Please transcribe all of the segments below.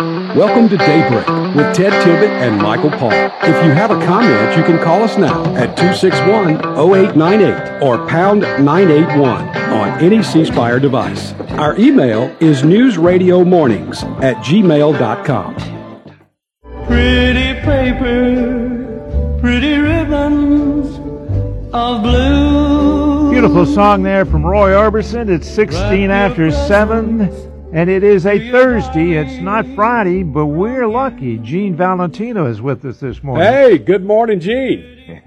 Welcome to Daybreak with Ted Tibbett and Michael Paul. If you have a comment, you can call us now at 261 0898 or pound 981 on any C Spire device. Our email is newsradiomornings at gmail.com. Pretty paper, pretty ribbons of blue. Beautiful song there from Roy Orbison. It's 16 after 7. And it is a Thursday. It's not Friday, but we're lucky. Gene Valentino is with us this morning. Hey, good morning, Gene.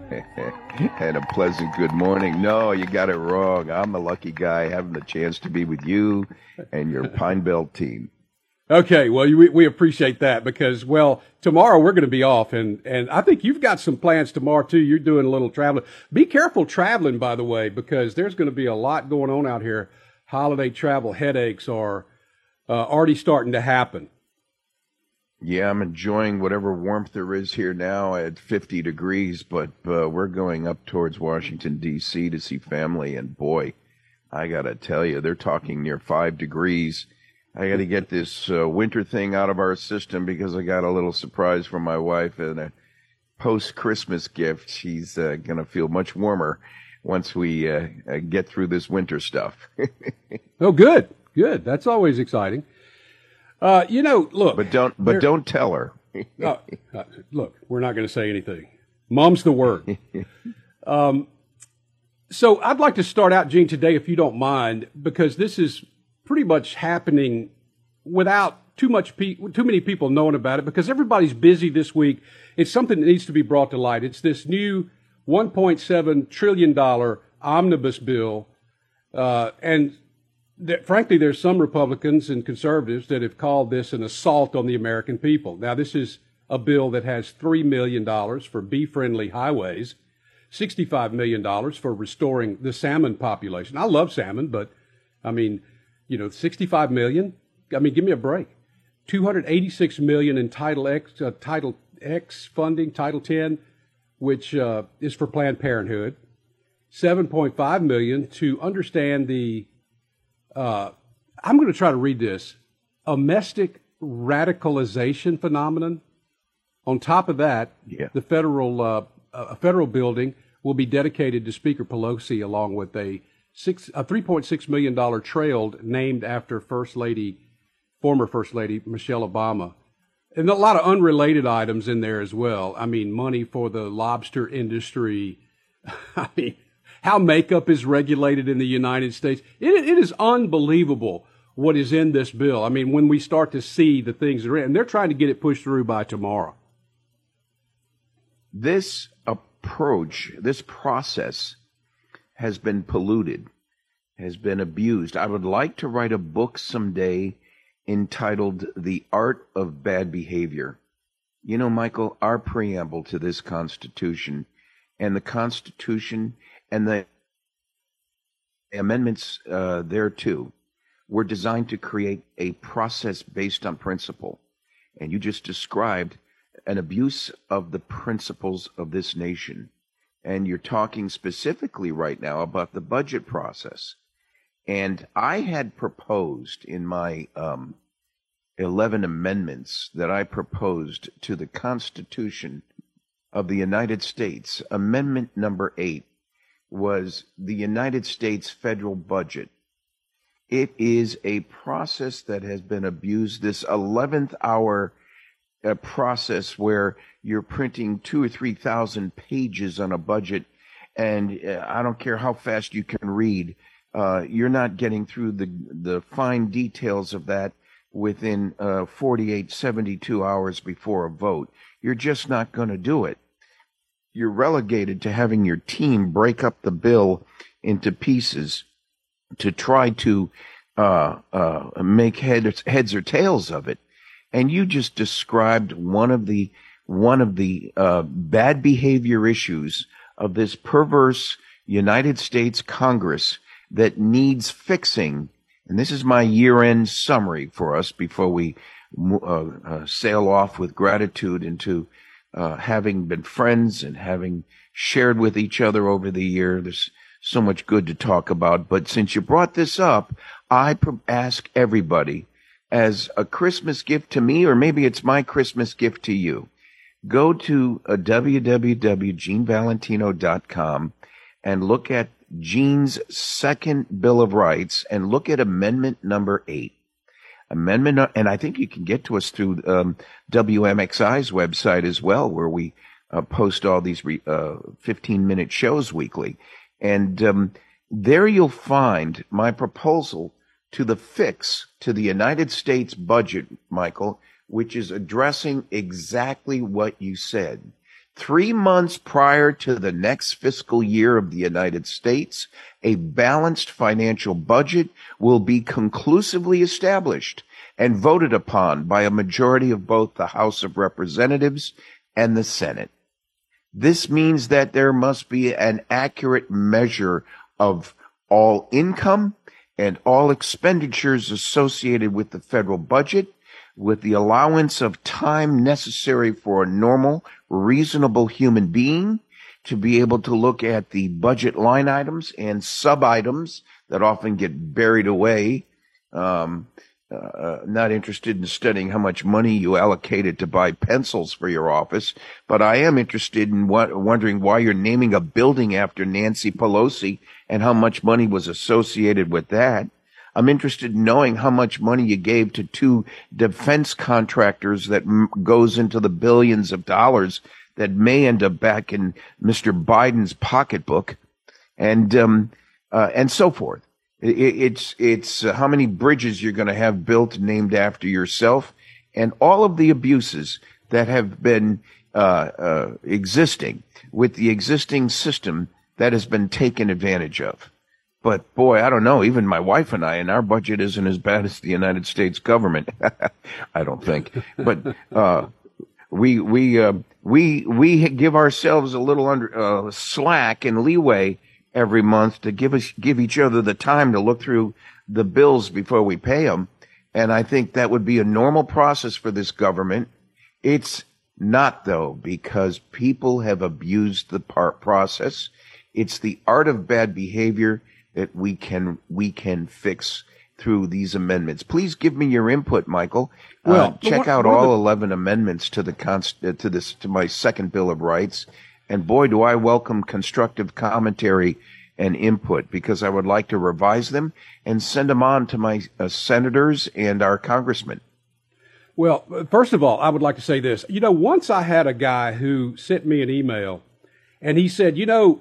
and a pleasant good morning. No, you got it wrong. I'm a lucky guy having the chance to be with you and your Pine Belt team. Okay, well, we, we appreciate that because, well, tomorrow we're going to be off, and, and I think you've got some plans tomorrow too. You're doing a little traveling. Be careful traveling, by the way, because there's going to be a lot going on out here. Holiday travel headaches are uh, already starting to happen. Yeah, I'm enjoying whatever warmth there is here now at 50 degrees, but uh, we're going up towards Washington, D.C. to see family, and boy, I got to tell you, they're talking near five degrees. I got to get this uh, winter thing out of our system because I got a little surprise from my wife and a post Christmas gift. She's uh, going to feel much warmer once we uh, uh, get through this winter stuff. oh, good. Good. That's always exciting. Uh, you know, look. But don't. But don't tell her. uh, look, we're not going to say anything. Mom's the word. um, so I'd like to start out, Gene, today, if you don't mind, because this is pretty much happening without too much pe- too many people knowing about it because everybody's busy this week. It's something that needs to be brought to light. It's this new 1.7 trillion dollar omnibus bill, uh, and that, frankly, there's some Republicans and conservatives that have called this an assault on the American people. Now, this is a bill that has $3 million for bee friendly highways, $65 million for restoring the salmon population. I love salmon, but I mean, you know, 65 million. I mean, give me a break. 286 million in Title X, uh, Title X funding, Title 10, which uh, is for Planned Parenthood. 7.5 million to understand the uh, I'm going to try to read this. Domestic radicalization phenomenon. On top of that, yeah. the federal uh, a federal building will be dedicated to Speaker Pelosi, along with a six a 3.6 million dollar trail named after First Lady, former First Lady Michelle Obama, and a lot of unrelated items in there as well. I mean, money for the lobster industry. I mean, how makeup is regulated in the United States. It, it is unbelievable what is in this bill. I mean, when we start to see the things that are in, and they're trying to get it pushed through by tomorrow. This approach, this process has been polluted, has been abused. I would like to write a book someday entitled The Art of Bad Behavior. You know, Michael, our preamble to this Constitution and the Constitution and the amendments uh, there too were designed to create a process based on principle. And you just described an abuse of the principles of this nation. And you're talking specifically right now about the budget process. And I had proposed in my um, 11 amendments that I proposed to the Constitution of the United States, Amendment number 8, was the United States federal budget. It is a process that has been abused. This 11th hour uh, process where you're printing two or 3,000 pages on a budget, and uh, I don't care how fast you can read, uh, you're not getting through the, the fine details of that within uh, 48, 72 hours before a vote. You're just not going to do it you're relegated to having your team break up the bill into pieces to try to uh, uh, make heads, heads or tails of it. And you just described one of the one of the uh, bad behavior issues of this perverse United States Congress that needs fixing. And this is my year-end summary for us before we uh, uh, sail off with gratitude into uh, having been friends and having shared with each other over the year. There's so much good to talk about. But since you brought this up, I ask everybody as a Christmas gift to me, or maybe it's my Christmas gift to you. Go to uh, www.genevalentino.com and look at Gene's second Bill of Rights and look at Amendment number eight. Amendment, and I think you can get to us through um, WMXI's website as well, where we uh, post all these uh, 15 minute shows weekly. And um, there you'll find my proposal to the fix to the United States budget, Michael, which is addressing exactly what you said. Three months prior to the next fiscal year of the United States, a balanced financial budget will be conclusively established and voted upon by a majority of both the House of Representatives and the Senate. This means that there must be an accurate measure of all income and all expenditures associated with the federal budget with the allowance of time necessary for a normal, reasonable human being to be able to look at the budget line items and sub items that often get buried away. Um, uh, not interested in studying how much money you allocated to buy pencils for your office, but I am interested in what, wondering why you're naming a building after Nancy Pelosi and how much money was associated with that. I'm interested in knowing how much money you gave to two defense contractors that m- goes into the billions of dollars that may end up back in Mr. Biden's pocketbook, and um, uh, and so forth. It, it's it's uh, how many bridges you're going to have built named after yourself, and all of the abuses that have been uh, uh existing with the existing system that has been taken advantage of. But boy, I don't know. Even my wife and I, and our budget isn't as bad as the United States government. I don't think. But uh, we we uh, we we give ourselves a little under uh, slack and leeway every month to give us give each other the time to look through the bills before we pay them. And I think that would be a normal process for this government. It's not though, because people have abused the part process. It's the art of bad behavior that we can we can fix through these amendments. Please give me your input, Michael. Uh, well, uh, check out all the... eleven amendments to the const- uh, to this to my second Bill of Rights, and boy, do I welcome constructive commentary and input because I would like to revise them and send them on to my uh, senators and our congressmen. Well, first of all, I would like to say this. You know, once I had a guy who sent me an email, and he said, you know.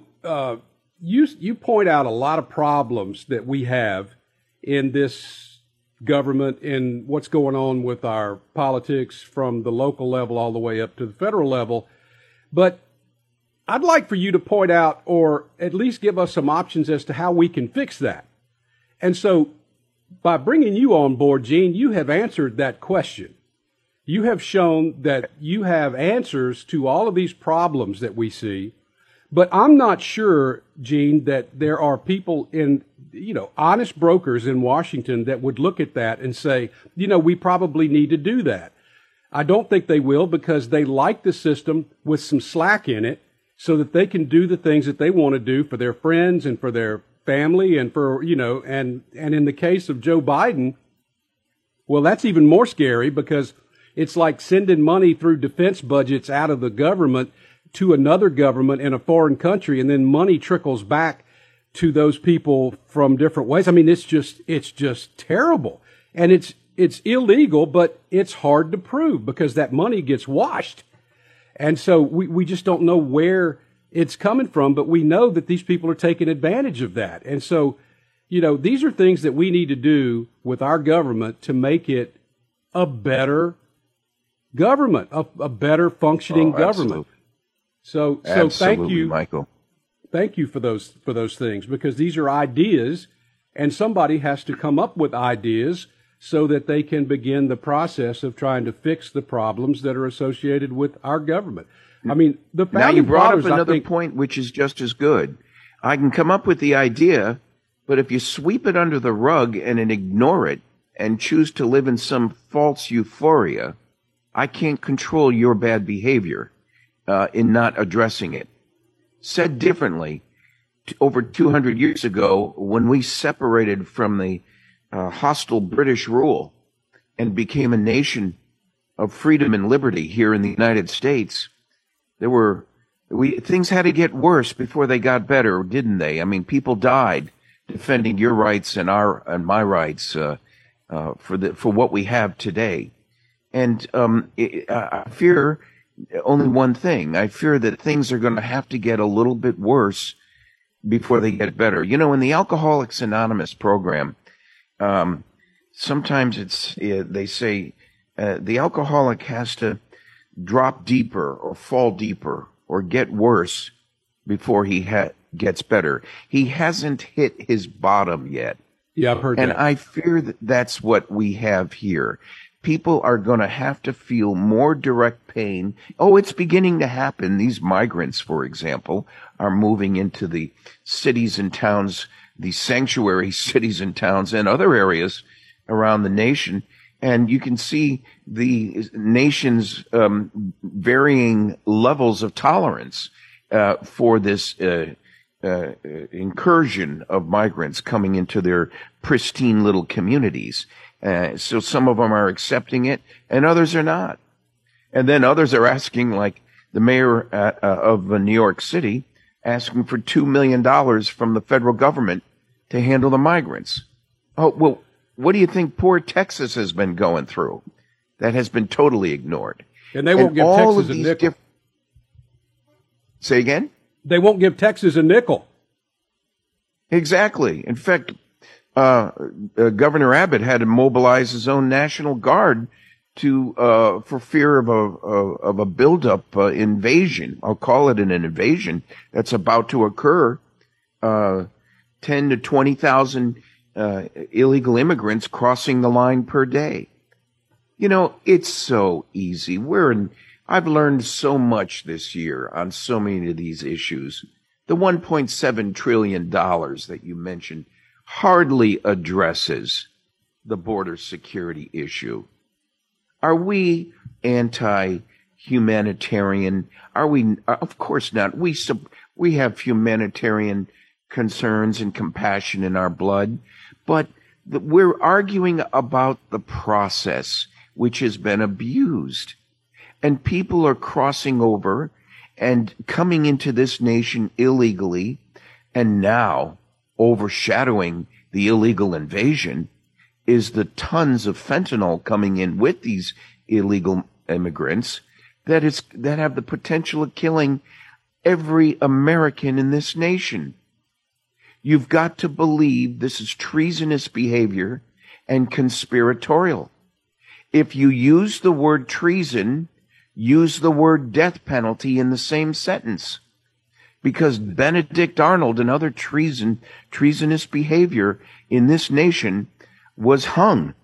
You you point out a lot of problems that we have in this government and what's going on with our politics from the local level all the way up to the federal level. But I'd like for you to point out or at least give us some options as to how we can fix that. And so by bringing you on board, Gene, you have answered that question. You have shown that you have answers to all of these problems that we see but I'm not sure, Gene, that there are people in, you know, honest brokers in Washington that would look at that and say, you know, we probably need to do that. I don't think they will because they like the system with some slack in it so that they can do the things that they want to do for their friends and for their family and for, you know, and, and in the case of Joe Biden, well, that's even more scary because it's like sending money through defense budgets out of the government to another government in a foreign country and then money trickles back to those people from different ways. I mean, it's just, it's just terrible. And it's, it's illegal, but it's hard to prove because that money gets washed. And so we, we just don't know where it's coming from, but we know that these people are taking advantage of that. And so, you know, these are things that we need to do with our government to make it a better government, a, a better functioning oh, government. So, so thank you, Michael. Thank you for those for those things because these are ideas, and somebody has to come up with ideas so that they can begin the process of trying to fix the problems that are associated with our government. I mean, the now you brought up another think, point which is just as good. I can come up with the idea, but if you sweep it under the rug and ignore it and choose to live in some false euphoria, I can't control your bad behavior uh, in not addressing it. Said differently, t- over 200 years ago, when we separated from the uh, hostile British rule and became a nation of freedom and liberty here in the United States, there were we things had to get worse before they got better, didn't they? I mean, people died defending your rights and our and my rights uh, uh, for the for what we have today. And um, it, I fear only one thing. I fear that things are going to have to get a little bit worse before they get better. You know, in the Alcoholics Anonymous program, um, sometimes it's uh, they say uh, the alcoholic has to drop deeper or fall deeper or get worse before he ha- gets better. He hasn't hit his bottom yet. Yeah, I've heard and that. I fear that that's what we have here. People are going to have to feel more direct pain. Oh, it's beginning to happen. These migrants, for example, are moving into the cities and towns, the sanctuary cities and towns and other areas around the nation. And you can see the nation's um, varying levels of tolerance uh, for this uh, uh, incursion of migrants coming into their pristine little communities. Uh, so some of them are accepting it, and others are not. And then others are asking, like the mayor uh, uh, of New York City, asking for two million dollars from the federal government to handle the migrants. Oh well, what do you think poor Texas has been going through? That has been totally ignored. and they won't And give Texas a nickel. diff- Say again. they won't give Texas a nickel. Exactly. In fact, uh, uh, Governor Abbott had to mobilize his own National Guard to uh, for fear of a of a buildup uh, invasion. I'll call it an invasion that's about to occur. Uh, Ten to twenty thousand uh, illegal immigrants crossing the line per day. You know, it's so easy. We're in. I've learned so much this year on so many of these issues. The 1.7 trillion dollars that you mentioned hardly addresses the border security issue. Are we anti-humanitarian? Are we? Uh, of course not. We we have humanitarian concerns and compassion in our blood, but we're arguing about the process which has been abused, and people are crossing over and coming into this nation illegally, and now overshadowing the illegal invasion is the tons of fentanyl coming in with these illegal immigrants that is that have the potential of killing every American in this nation. You've got to believe this is treasonous behavior and conspiratorial. If you use the word treason, use the word death penalty in the same sentence. Because Benedict Arnold and other treason, treasonous behavior in this nation was hung.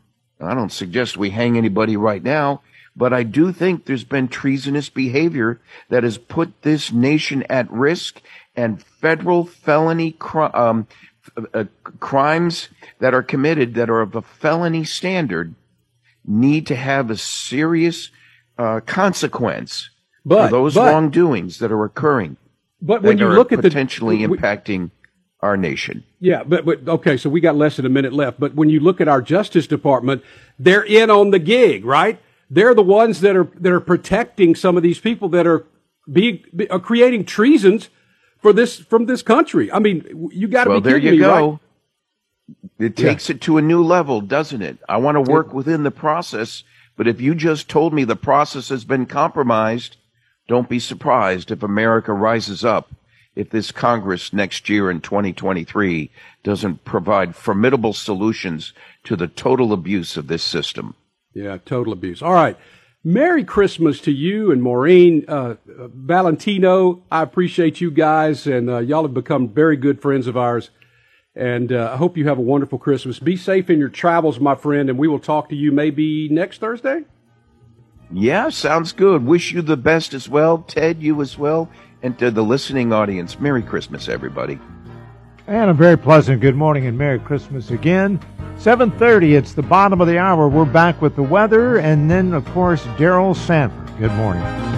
I don't suggest we hang anybody right now, but I do think there's been treasonous behavior that has put this nation at risk and federal felony cri- um, uh, crimes that are committed that are of a felony standard need to have a serious uh, consequence But for those but, wrongdoings that are occurring but when you look at the potentially we- impacting our nation. Yeah, but, but okay, so we got less than a minute left. But when you look at our Justice Department, they're in on the gig, right? They're the ones that are that are protecting some of these people that are being be, are creating treasons for this from this country. I mean, you got to Well, be there kidding you me, go. right? It takes it to a new level, doesn't it? I want to work within the process, but if you just told me the process has been compromised, don't be surprised if America rises up if this Congress next year in 2023 doesn't provide formidable solutions to the total abuse of this system. Yeah, total abuse. All right. Merry Christmas to you and Maureen uh, uh, Valentino. I appreciate you guys, and uh, y'all have become very good friends of ours. And uh, I hope you have a wonderful Christmas. Be safe in your travels, my friend, and we will talk to you maybe next Thursday. Yeah, sounds good. Wish you the best as well. Ted, you as well. And to the listening audience, Merry Christmas, everybody. And a very pleasant good morning and Merry Christmas again. 7:30, it's the bottom of the hour. We're back with the weather and then of course Daryl Sanford. Good morning.